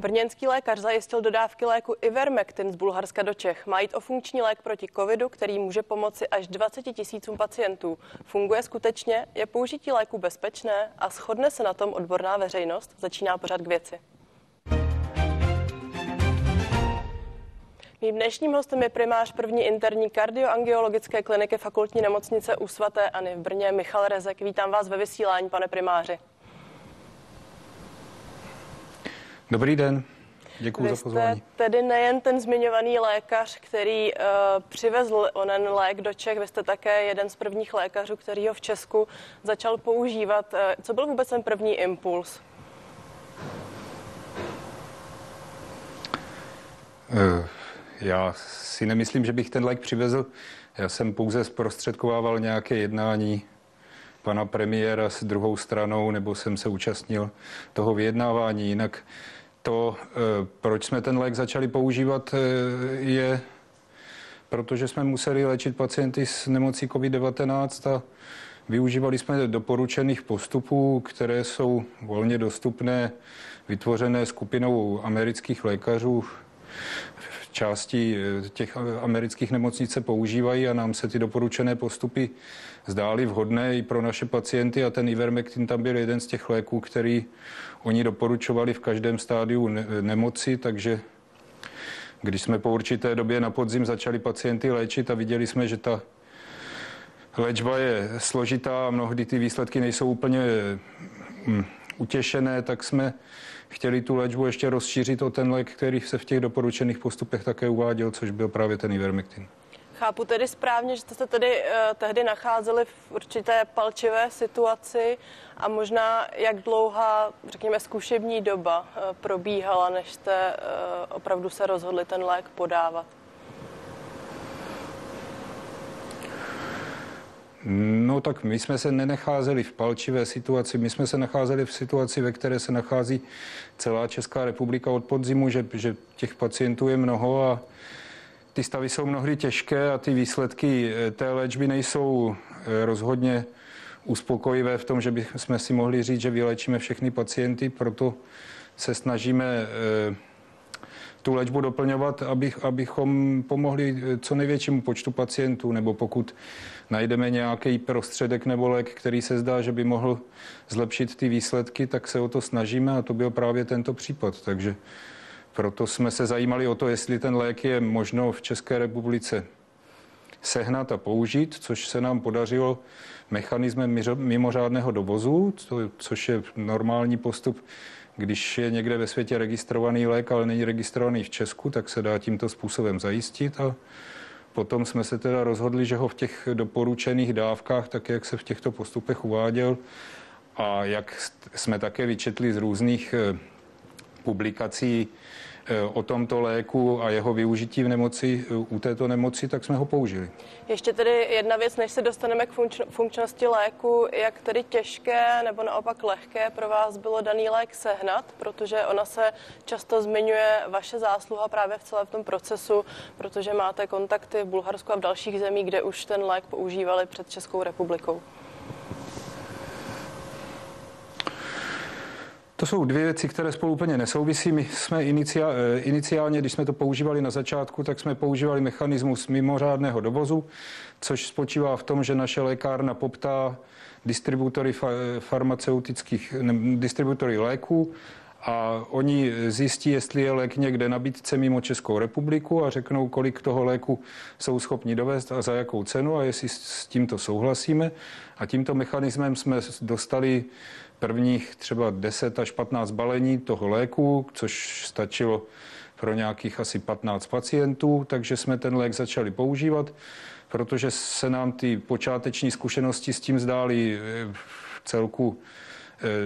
Brněnský lékař zajistil dodávky léku Ivermectin z Bulharska do Čech. Má jít o funkční lék proti covidu, který může pomoci až 20 tisícům pacientů. Funguje skutečně? Je použití léku bezpečné? A shodne se na tom odborná veřejnost? Začíná pořád k věci. Mým dnešním hostem je primář první interní kardioangiologické kliniky fakultní nemocnice u svaté Ani v Brně Michal Rezek. Vítám vás ve vysílání, pane primáři. Dobrý den. Děkuji za pozvání. jste tedy nejen ten zmiňovaný lékař, který uh, přivezl onen lék do Čech, vy jste také jeden z prvních lékařů, který ho v Česku začal používat. Uh, co byl vůbec ten první impuls? Uh, já si nemyslím, že bych ten lék přivezl. Já jsem pouze zprostředkovával nějaké jednání pana premiéra s druhou stranou, nebo jsem se účastnil toho vyjednávání. Jinak to, eh, proč jsme ten lék začali používat, eh, je, protože jsme museli léčit pacienty s nemocí COVID-19 a využívali jsme doporučených postupů, které jsou volně dostupné, vytvořené skupinou amerických lékařů části eh, těch amerických nemocnic se používají a nám se ty doporučené postupy zdály vhodné i pro naše pacienty a ten Ivermectin tam byl jeden z těch léků, který oni doporučovali v každém stádiu nemoci, takže když jsme po určité době na podzim začali pacienty léčit a viděli jsme, že ta léčba je složitá a mnohdy ty výsledky nejsou úplně hm, utěšené, tak jsme chtěli tu léčbu ještě rozšířit o ten lék, který se v těch doporučených postupech také uváděl, což byl právě ten Ivermectin. Chápu tedy správně, že jste se tedy uh, tehdy nacházeli v určité palčivé situaci a možná jak dlouhá, řekněme, zkušební doba uh, probíhala, než jste uh, opravdu se rozhodli ten lék podávat? No tak my jsme se nenacházeli v palčivé situaci, my jsme se nacházeli v situaci, ve které se nachází celá Česká republika od podzimu, že, že těch pacientů je mnoho a ty stavy jsou mnohdy těžké a ty výsledky eh, té léčby nejsou eh, rozhodně uspokojivé v tom, že bychom si mohli říct, že vylečíme všechny pacienty, proto se snažíme eh, tu léčbu doplňovat, abych, abychom pomohli co největšímu počtu pacientů, nebo pokud najdeme nějaký prostředek nebo lék, který se zdá, že by mohl zlepšit ty výsledky, tak se o to snažíme a to byl právě tento případ. Takže proto jsme se zajímali o to, jestli ten lék je možno v České republice sehnat a použít, což se nám podařilo mechanismem mimořádného dovozu, což je normální postup když je někde ve světě registrovaný lék, ale není registrovaný v Česku, tak se dá tímto způsobem zajistit. A potom jsme se teda rozhodli, že ho v těch doporučených dávkách, tak jak se v těchto postupech uváděl a jak jsme také vyčetli z různých eh, publikací o tomto léku a jeho využití v nemoci, eh, u této nemoci, tak jsme ho použili. Ještě tedy jedna věc, než se dostaneme k funkčnosti léku, jak tedy těžké nebo naopak lehké pro vás bylo daný lék sehnat, protože ona se často zmiňuje vaše zásluha právě v celém tom procesu, protože máte kontakty v Bulharsku a v dalších zemích, kde už ten lék používali před Českou republikou. To jsou dvě věci, které spolu úplně nesouvisí. My jsme inicia, eh, iniciálně, když jsme to používali na začátku, tak jsme používali mechanismus mimořádného dovozu, což spočívá v tom, že naše lékárna poptá distributory farmaceutických, distributory léků a oni zjistí, jestli je lék někde nabídce mimo Českou republiku a řeknou, kolik toho léku jsou schopni dovést a za jakou cenu a jestli s tímto souhlasíme. A tímto mechanismem jsme dostali prvních třeba 10 až 15 balení toho léku, což stačilo pro nějakých asi 15 pacientů, takže jsme ten lék začali používat, protože se nám ty počáteční zkušenosti s tím zdály eh, v celku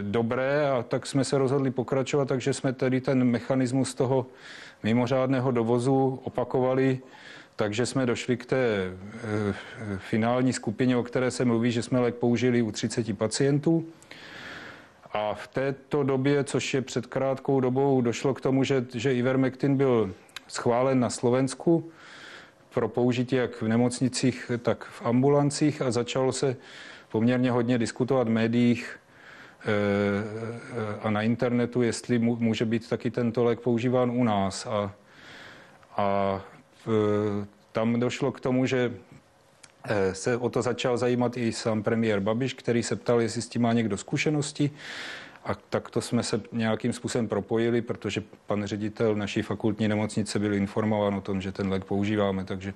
dobré a tak jsme se rozhodli pokračovat, takže jsme tedy ten mechanismus toho mimořádného dovozu opakovali, takže jsme došli k té eh, finální skupině, o které se mluví, že jsme lék použili u 30 pacientů. A v této době, což je před krátkou dobou, došlo k tomu, že, že Ivermectin byl schválen na Slovensku pro použití jak v nemocnicích, tak v ambulancích a začalo se poměrně hodně diskutovat v médiích a na internetu, jestli může být taky tento lék používán u nás. A, a tam došlo k tomu, že se o to začal zajímat i sám premiér Babiš, který se ptal, jestli s tím má někdo zkušenosti. A tak to jsme se nějakým způsobem propojili, protože pan ředitel naší fakultní nemocnice byl informován o tom, že ten lék používáme, takže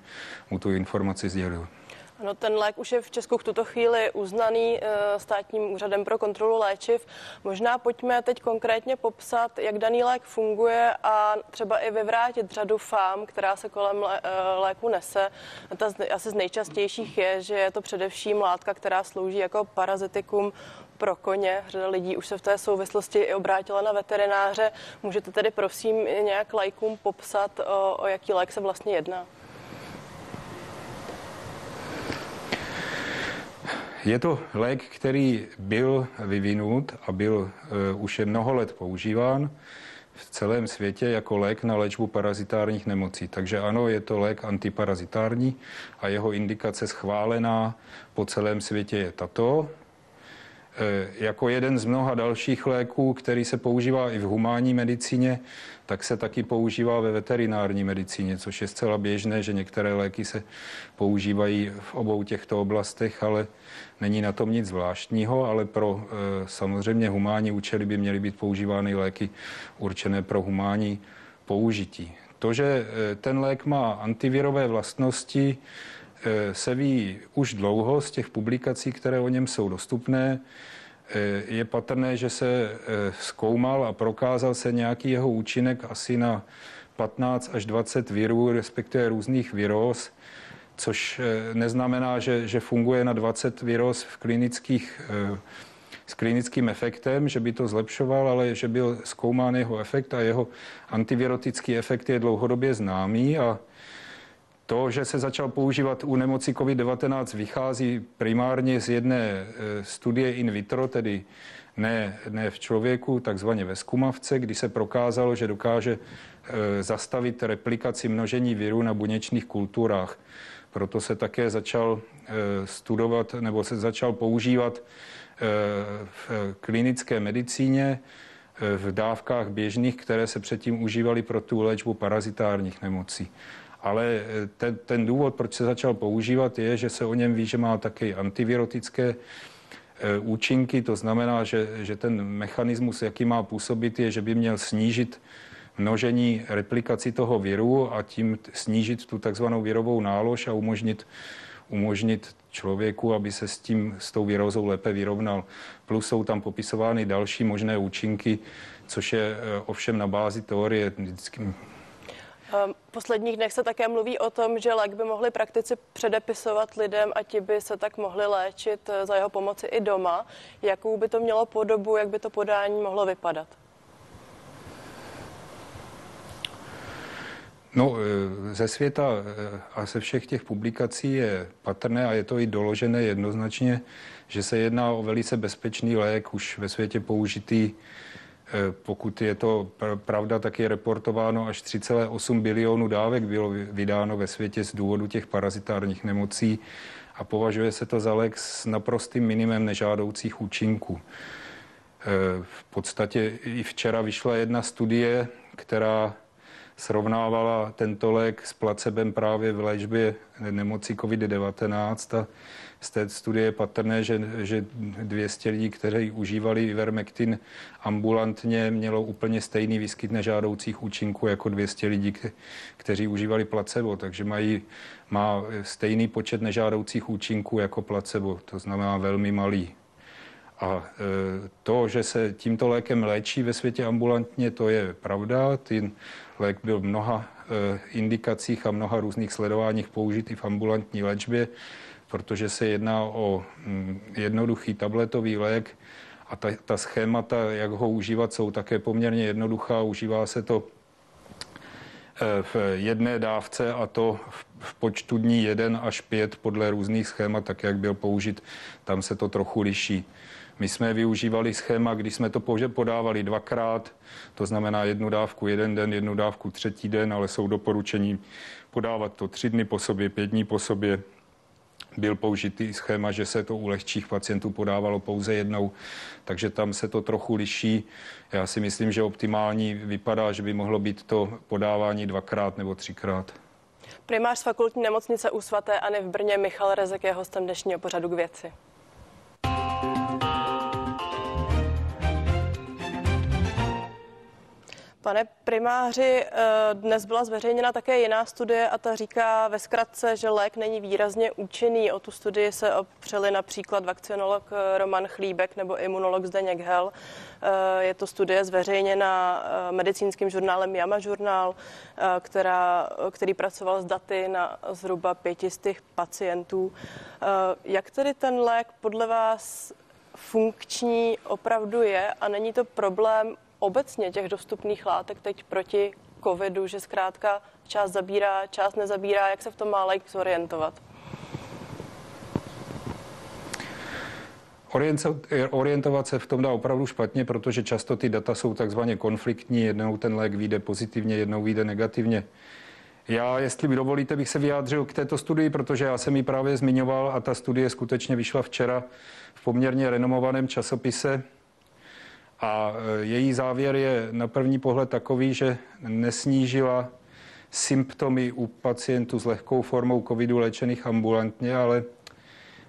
mu tu informaci sdělil. No, ten lék už je v Česku v tuto chvíli uznaný e, státním úřadem pro kontrolu léčiv. Možná pojďme teď konkrétně popsat, jak daný lék funguje a třeba i vyvrátit řadu fám, která se kolem lé, e, léku nese. Ta asi z nejčastějších je, že je to především látka, která slouží jako parazitikum pro koně. Řada lidí už se v té souvislosti i obrátila na veterináře. Můžete tedy prosím nějak lajkům popsat, o, o jaký lék se vlastně jedná? Je to lék, který byl vyvinut a byl uh, už je mnoho let používán v celém světě jako lék na léčbu parazitárních nemocí. Takže ano, je to lék antiparazitární a jeho indikace schválená po celém světě je tato. E, jako jeden z mnoha dalších léků, který se používá i v humánní medicíně, tak se taky používá ve veterinární medicíně, což je zcela běžné, že některé léky se používají v obou těchto oblastech, ale není na tom nic zvláštního, ale pro e, samozřejmě humánní účely by měly být používány léky určené pro humánní použití. To, že e, ten lék má antivirové vlastnosti, se ví už dlouho z těch publikací, které o něm jsou dostupné. Eh, je patrné, že se eh, zkoumal a prokázal se nějaký jeho účinek asi na 15 až 20 virů, respektive různých viróz, což eh, neznamená, že, že funguje na 20 viróz v klinických, s klinickým efektem, že by to zlepšoval, ale že byl zkoumán jeho efekt a jeho antivirotický efekt je dlouhodobě známý a to, že se začal používat u nemoci COVID-19, vychází primárně z jedné e, studie in vitro, tedy ne, ne v člověku, takzvaně ve skumavce, kdy se prokázalo, že dokáže e, zastavit replikaci množení virů na buněčných kulturách. Proto se také začal e, studovat nebo se začal používat v klinické medicíně v dávkách běžných, které se předtím užívaly pro tu léčbu parazitárních nemocí ale eh, ten, ten důvod, proč se začal používat, je, že se o něm ví, že má také antivirotické eh, účinky, to znamená, že, že ten mechanismus, jaký má působit, je, že by měl snížit množení replikaci toho viru a tím snížit tu takzvanou virovou nálož a umožnit, umožnit člověku, aby se s tím, s tou virózou lépe vyrovnal. Plus jsou tam popisovány další možné účinky, což je eh, ovšem na bázi teorie vždycky v posledních dnech se také mluví o tom, že lék by mohli praktici předepisovat lidem a ti by se tak mohli léčit eh, za jeho pomoci i doma. Jakou by to mělo podobu, jak by to podání mohlo vypadat? No, eh, ze světa eh, a ze všech těch publikací je patrné a je to i doložené jednoznačně, že se jedná o velice bezpečný lék, už ve světě použitý pokud je to pravda, tak je reportováno až 3,8 bilionů dávek bylo vydáno ve světě z důvodu těch parazitárních nemocí a považuje se to za lék s naprostým minimem nežádoucích účinků. Eh, v podstatě i včera vyšla jedna studie, která srovnávala tento lék s placebem právě v léčbě nemocí COVID-19 a z té studie je patrné, že, že 200 lidí, kteří užívali Ivermectin ambulantně, mělo úplně stejný výskyt nežádoucích účinků jako 200 lidí, kteří užívali placebo, takže mají, má stejný počet nežádoucích účinků jako placebo, to znamená velmi malý. A e, to, že se tímto lékem léčí ve světě ambulantně, to je pravda. Ten lék byl v mnoha e, indikacích a mnoha různých sledováních použitý v ambulantní léčbě protože se jedná o mm, jednoduchý tabletový lék a ta, ta schémata, jak ho užívat, jsou také poměrně jednoduchá. Užívá se to eh, v jedné dávce a to v počtu dní 1 až 5 podle různých schémat, tak jak byl použit, tam se to trochu liší. My jsme využívali schéma, kdy jsme to podávali dvakrát, to znamená jednu dávku jeden den, jednu dávku třetí den, ale jsou doporučení podávat to tři dny po sobě, pět dní po sobě, byl použitý schéma, že se to u lehčích pacientů podávalo pouze jednou, takže tam se to trochu liší. Já si myslím, že optimální vypadá, že by mohlo být to podávání dvakrát nebo třikrát. Primář fakultní nemocnice u svaté Ani v Brně Michal Rezek je hostem dnešního pořadu k věci. Pane primáři, eh, dnes byla zveřejněna také jiná studie a ta říká ve zkratce, že lék není výrazně účinný. O tu studii se opřeli například vakcinolog eh, Roman Chlíbek nebo imunolog Zdeněk Hel. Eh, je to studie zveřejněna medicínským žurnálem Jama Journal, která, který pracoval s daty na zhruba pětistých pacientů. Jak tedy ten lék podle vás funkční opravdu je a není to problém obecně těch dostupných látek teď proti covidu, že zkrátka část zabírá, část nezabírá, jak se v tom má lék zorientovat? Orientovat se v tom dá opravdu špatně, protože často ty data jsou takzvaně konfliktní. Jednou ten lék vyjde pozitivně, jednou vyjde negativně. Já, jestli mi dovolíte, bych se vyjádřil k této studii, protože já jsem ji právě zmiňoval a ta studie skutečně vyšla včera v poměrně renomovaném časopise a e, její závěr je na první pohled takový, že nesnížila symptomy u pacientů s lehkou formou covidu léčených ambulantně, ale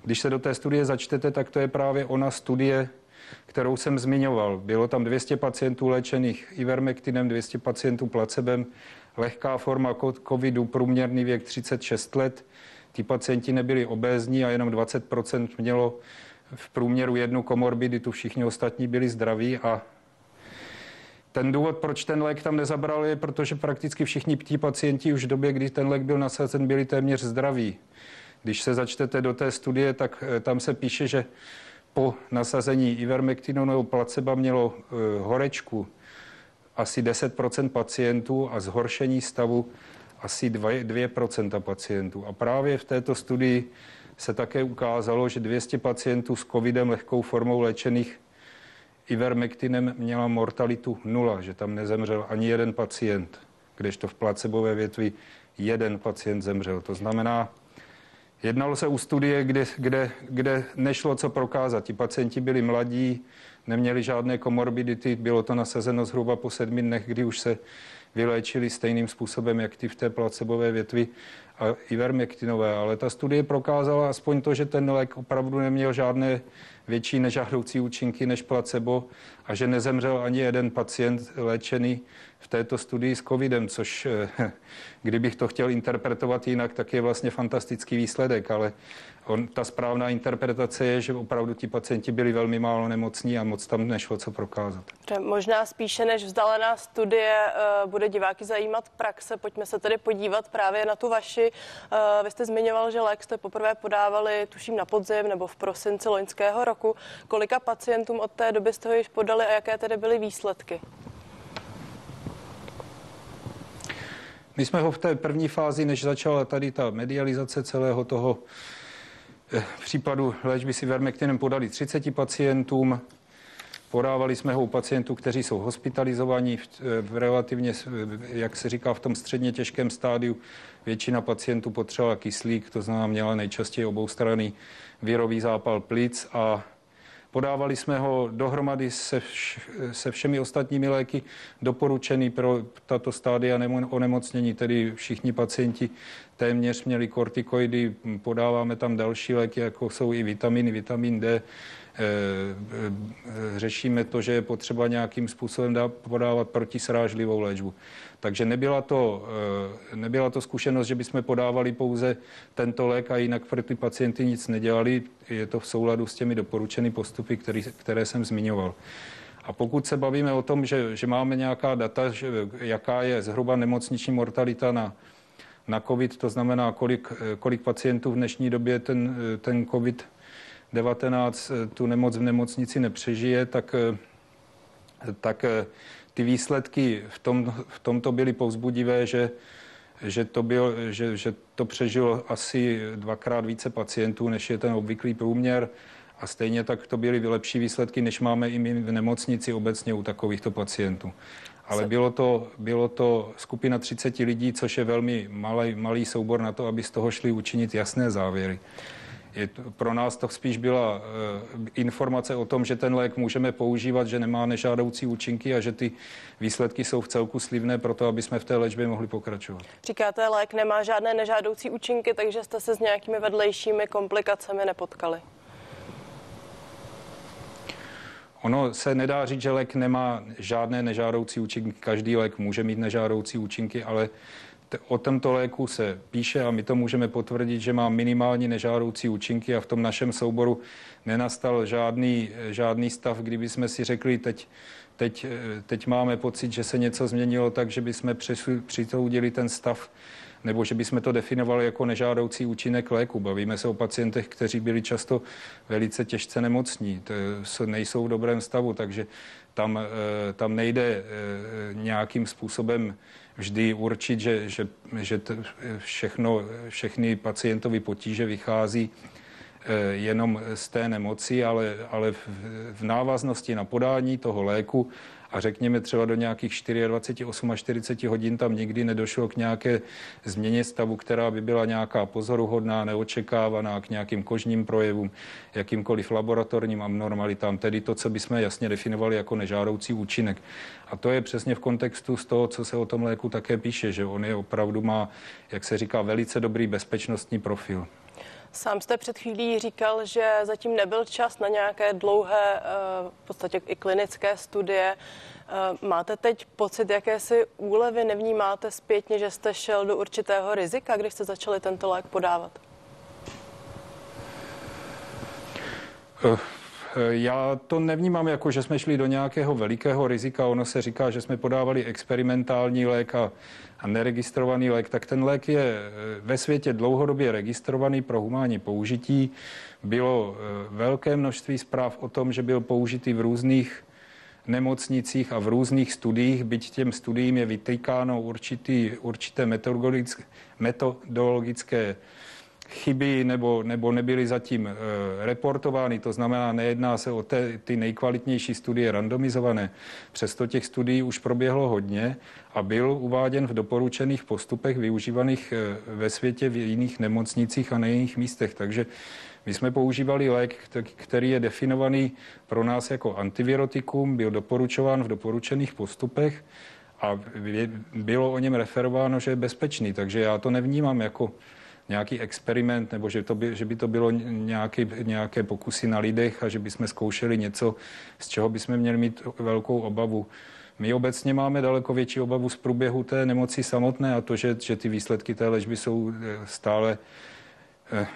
když se do té studie začtete, tak to je právě ona studie, kterou jsem zmiňoval. Bylo tam 200 pacientů léčených ivermektinem, 200 pacientů placebem, lehká forma covidu, průměrný věk 36 let. Ti pacienti nebyli obézní a jenom 20 mělo v průměru jednu komorbiditu, všichni ostatní byli zdraví a ten důvod, proč ten lék tam nezabral, je, protože prakticky všichni tí pacienti už v době, kdy ten lék byl nasazen, byli téměř zdraví. Když se začtete do té studie, tak eh, tam se píše, že po nasazení ivermektinu nebo placebo mělo uh, horečku asi 10% pacientů a zhoršení stavu asi 2, 2 pacientů. A právě v této studii se také ukázalo, že 200 pacientů s covidem lehkou formou léčených ivermektinem měla mortalitu nula, že tam nezemřel ani jeden pacient, kdežto v placebové větvi jeden pacient zemřel. To znamená, jednalo se u studie, kde, kde, kde nešlo co prokázat. Ti pacienti byli mladí, neměli žádné komorbidity, bylo to nasazeno zhruba po sedmi dnech, kdy už se vyléčili stejným způsobem, jak ty v té placebové větvi a ivermektinové. Ale ta studie prokázala aspoň to, že ten lék opravdu neměl žádné větší nežádoucí účinky než placebo a že nezemřel ani jeden pacient léčený v této studii s covidem, což eh, kdybych to chtěl interpretovat jinak, tak je vlastně fantastický výsledek, ale on, ta správná interpretace je, že opravdu ti pacienti byli velmi málo nemocní a moc tam nešlo co prokázat. Možná spíše než vzdálená studie eh, bude diváky zajímat praxe. Pojďme se tedy podívat právě na tu vaši. Eh, vy jste zmiňoval, že lék jste poprvé podávali, tuším, na podzim nebo v prosinci loňského roku. Kolika pacientům od té doby jste ho již podali a jaké tedy byly výsledky? My jsme ho v té první fázi, než začala tady ta medializace celého toho eh, případu léčby si vermektinem podali 30 pacientům. Podávali jsme ho u pacientů, kteří jsou hospitalizovaní v, eh, v relativně, jak se říká, v tom středně těžkém stádiu. Většina pacientů potřebovala kyslík, to znamená měla nejčastěji oboustranný virový zápal plic a Podávali jsme ho dohromady se, vš- se všemi ostatními léky doporučený pro tato stádia onemocnění, tedy všichni pacienti téměř měli kortikoidy, podáváme tam další léky, jako jsou i vitaminy, vitamin D, řešíme to, že je potřeba nějakým způsobem podávat protisrážlivou léčbu. Takže nebyla to, eh, nebyla to zkušenost, že bychom podávali pouze tento lék a jinak pro ty pacienty nic nedělali. Je to v souladu s těmi doporučenými postupy, který, které jsem zmiňoval. A pokud se bavíme o tom, že, že máme nějaká data, že, jaká je zhruba nemocniční mortalita na, na COVID, to znamená, kolik, kolik pacientů v dnešní době ten, ten COVID 19 eh, tu nemoc v nemocnici nepřežije, tak, eh, tak eh, ty výsledky v, tom, v tomto byly povzbudivé, že, že, to byl, že, že to přežilo asi dvakrát více pacientů, než je ten obvyklý průměr. A stejně tak to byly lepší výsledky, než máme i my v nemocnici obecně u takovýchto pacientů. Ale bylo to, bylo to skupina 30 lidí, což je velmi malý, malý soubor na to, aby z toho šli učinit jasné závěry. Je to, pro nás to spíš byla uh, informace o tom, že ten lék můžeme používat, že nemá nežádoucí účinky a že ty výsledky jsou v celku slivné pro to, aby jsme v té léčbě mohli pokračovat. Říkáte, lék nemá žádné nežádoucí účinky, takže jste se s nějakými vedlejšími komplikacemi nepotkali. Ono se nedá říct, že lék nemá žádné nežádoucí účinky. Každý lék může mít nežádoucí účinky, ale o tomto léku se píše a my to můžeme potvrdit, že má minimálně nežádoucí účinky a v tom našem souboru nenastal žádný, žádný stav, kdyby jsme si řekli, teď, teď, teď máme pocit, že se něco změnilo tak, že bychom přitoudili ten stav nebo že bychom to definovali jako nežádoucí účinek léku. Bavíme se o pacientech, kteří byli často velice těžce nemocní, to nejsou v dobrém stavu, takže tam, eh, tam nejde eh, nějakým způsobem vždy určit, že, že, že všechno, všechny pacientovi potíže vychází eh, jenom z té nemoci, ale, ale v návaznosti na podání toho léku a řekněme třeba do nějakých 24, 48 hodin tam nikdy nedošlo k nějaké změně stavu, která by byla nějaká pozoruhodná, neočekávaná, k nějakým kožním projevům, jakýmkoliv laboratorním abnormalitám, tedy to, co bychom jasně definovali jako nežádoucí účinek. A to je přesně v kontextu z toho, co se o tom léku také píše, že on je opravdu má, jak se říká, velice dobrý bezpečnostní profil. Sám jste před chvílí říkal, že zatím nebyl čas na nějaké dlouhé, eh, v podstatě i klinické studie. Eh, máte teď pocit jakési úlevy? Nevnímáte zpětně, že jste šel do určitého rizika, když jste začali tento lék podávat? Uh. Já to nevnímám jako, že jsme šli do nějakého velikého rizika. Ono se říká, že jsme podávali experimentální lék a, a neregistrovaný lék. Tak ten lék je eh, ve světě dlouhodobě registrovaný pro humánní použití. Bylo eh, velké množství zpráv o tom, že byl použitý v různých nemocnicích a v různých studiích, byť těm studiím je vytýkáno určitý, určité metodologické, metodologické chyby nebo, nebo nebyly zatím e, reportovány, to znamená, nejedná se o te, ty nejkvalitnější studie randomizované. Přesto těch studií už proběhlo hodně a byl uváděn v doporučených postupech využívaných e, ve světě v jiných nemocnicích a na jiných místech. Takže my jsme používali lék, který je definovaný pro nás jako antivirotikum, byl doporučován v doporučených postupech a bylo o něm referováno, že je bezpečný. Takže já to nevnímám jako nějaký experiment, nebo že, to by, že by to bylo nějaký, nějaké pokusy na lidech a že bychom zkoušeli něco, z čeho bychom měli mít velkou obavu. My obecně máme daleko větší obavu z průběhu té nemoci samotné a to, že, že ty výsledky té léčby jsou eh, stále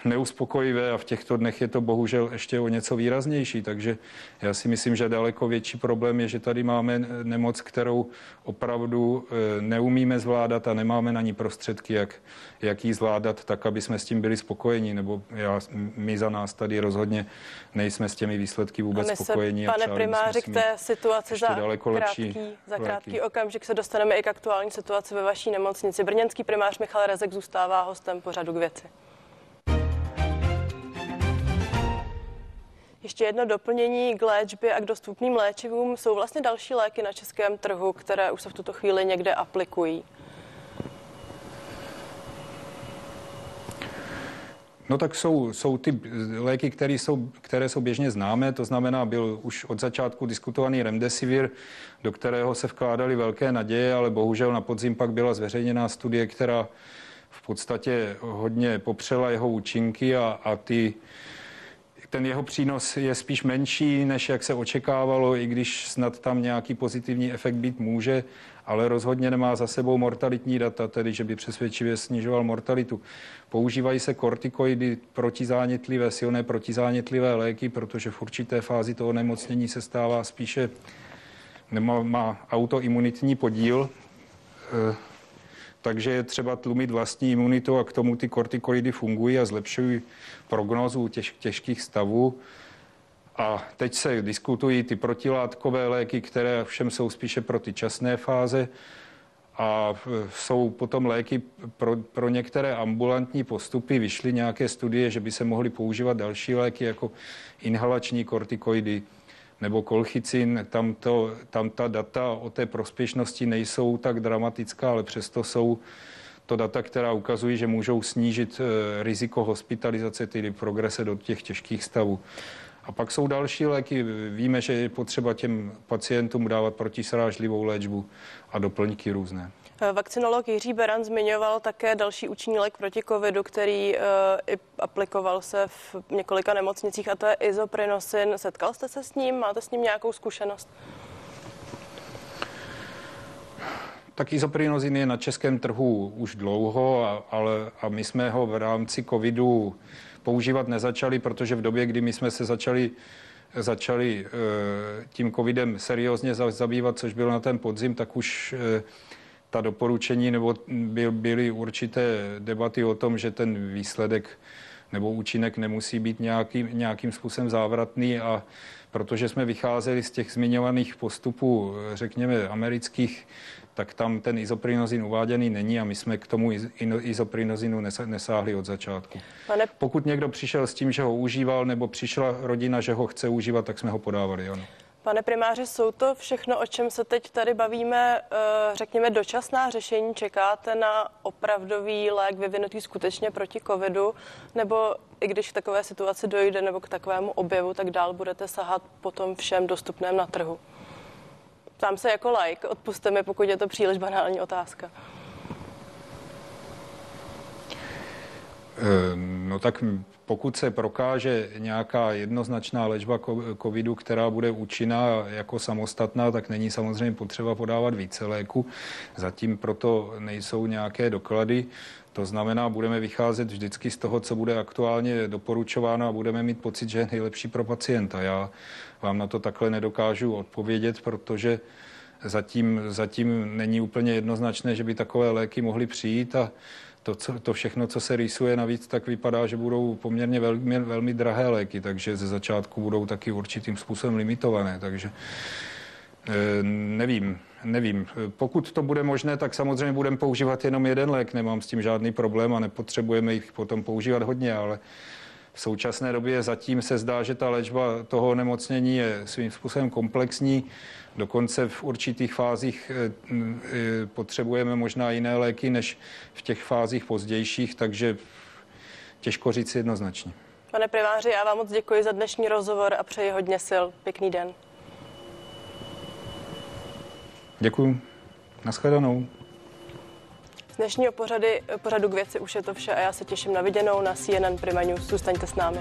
neuspokojivé a v těchto dnech je to bohužel ještě o něco výraznější. Takže já si myslím, že daleko větší problém je, že tady máme nemoc, kterou opravdu eh, neumíme zvládat a nemáme na ní prostředky, jak, jak ji zvládat tak, aby jsme s tím byli spokojeni. Nebo já, my za nás tady rozhodně nejsme s těmi výsledky vůbec a spokojeni. Se, pane primáři, k té situaci za daleko krátký, lepší, za krátký okamžik se dostaneme i k aktuální situaci ve vaší nemocnici. Brněnský primář Michal Rezek zůstává hostem pořadu k věci. Ještě jedno doplnění k léčbě a k dostupným léčivům. Jsou vlastně další léky na českém trhu, které už se v tuto chvíli někde aplikují? No tak jsou, jsou ty léky, které jsou, které jsou běžně známé, to znamená, byl už od začátku diskutovaný remdesivir, do kterého se vkládaly velké naděje, ale bohužel na podzim pak byla zveřejněná studie, která v podstatě hodně popřela jeho účinky a, a ty ten jeho přínos je spíš menší, než jak se očekávalo, i když snad tam nějaký pozitivní efekt být může, ale rozhodně nemá za sebou mortalitní data, tedy že by přesvědčivě snižoval mortalitu. Používají se kortikoidy protizánětlivé, silné protizánětlivé léky, protože v určité fázi toho nemocnění se stává spíše, nemá, má autoimunitní podíl, eh, takže je třeba tlumit vlastní imunitu a k tomu ty kortikoidy fungují a zlepšují prognózu těž, těžkých stavů. A teď se diskutují ty protilátkové léky, které všem jsou spíše pro ty časné fáze a jsou potom léky pro, pro některé ambulantní postupy. Vyšly nějaké studie, že by se mohly používat další léky jako inhalační kortikoidy nebo kolchicin, tam, to, tam ta data o té prospěšnosti nejsou tak dramatická, ale přesto jsou to data, která ukazují, že můžou snížit eh, riziko hospitalizace, tedy progrese do těch těžkých stavů. A pak jsou další léky. Víme, že je potřeba těm pacientům dávat protisrážlivou léčbu a doplňky různé. Vakcinolog Jiří Beran zmiňoval také další účinný lék proti covidu, který uh, i aplikoval se v několika nemocnicích, a to je izoprinosin. Setkal jste se s ním? Máte s ním nějakou zkušenost? Tak izoprinozin je na českém trhu už dlouho, a, ale a my jsme ho v rámci covidu používat nezačali, protože v době, kdy my jsme se začali začali eh, tím covidem seriózně zabývat, což bylo na ten podzim, tak už eh, ta doporučení nebo byly určité debaty o tom, že ten výsledek nebo účinek nemusí být nějaký, nějakým způsobem závratný a protože jsme vycházeli z těch zmiňovaných postupů, řekněme, amerických, tak tam ten izoprinozin uváděný není a my jsme k tomu izoprinozinu nesáhli od začátku. Pane... Pokud někdo přišel s tím, že ho užíval, nebo přišla rodina, že ho chce užívat, tak jsme ho podávali. Ano. Pane primáři, jsou to všechno, o čem se teď tady bavíme, eh, řekněme, dočasná řešení? Čekáte na opravdový lék vyvinutý skutečně proti covidu? Nebo i když k takové situaci dojde nebo k takovému objevu, tak dál budete sahat po tom všem dostupném na trhu? Ptám se jako like, odpuste mi, pokud je to příliš banální otázka. Eh, no tak pokud se prokáže nějaká jednoznačná léčba covidu, která bude účinná jako samostatná, tak není samozřejmě potřeba podávat více léku. Zatím proto nejsou nějaké doklady. To znamená, budeme vycházet vždycky z toho, co bude aktuálně doporučováno a budeme mít pocit, že je nejlepší pro pacienta. Já vám na to takhle nedokážu odpovědět, protože zatím, zatím není úplně jednoznačné, že by takové léky mohly přijít a to, co, to všechno, co se rýsuje navíc, tak vypadá, že budou poměrně velmi, velmi drahé léky, takže ze začátku budou taky určitým způsobem limitované, takže e, nevím, nevím. Pokud to bude možné, tak samozřejmě budeme používat jenom jeden lék, nemám s tím žádný problém a nepotřebujeme jich potom používat hodně, ale v současné době zatím se zdá, že ta léčba toho nemocnění je svým způsobem komplexní. Dokonce v určitých fázích eh, eh, potřebujeme možná jiné léky než v těch fázích pozdějších, takže těžko říct jednoznačně. Pane primáři, já vám moc děkuji za dnešní rozhovor a přeji hodně sil. Pěkný den. Děkuji. Naschledanou. Z dnešního pořady, pořadu k věci už je to vše a já se těším na viděnou na CNN Prima News. Zůstaňte s námi.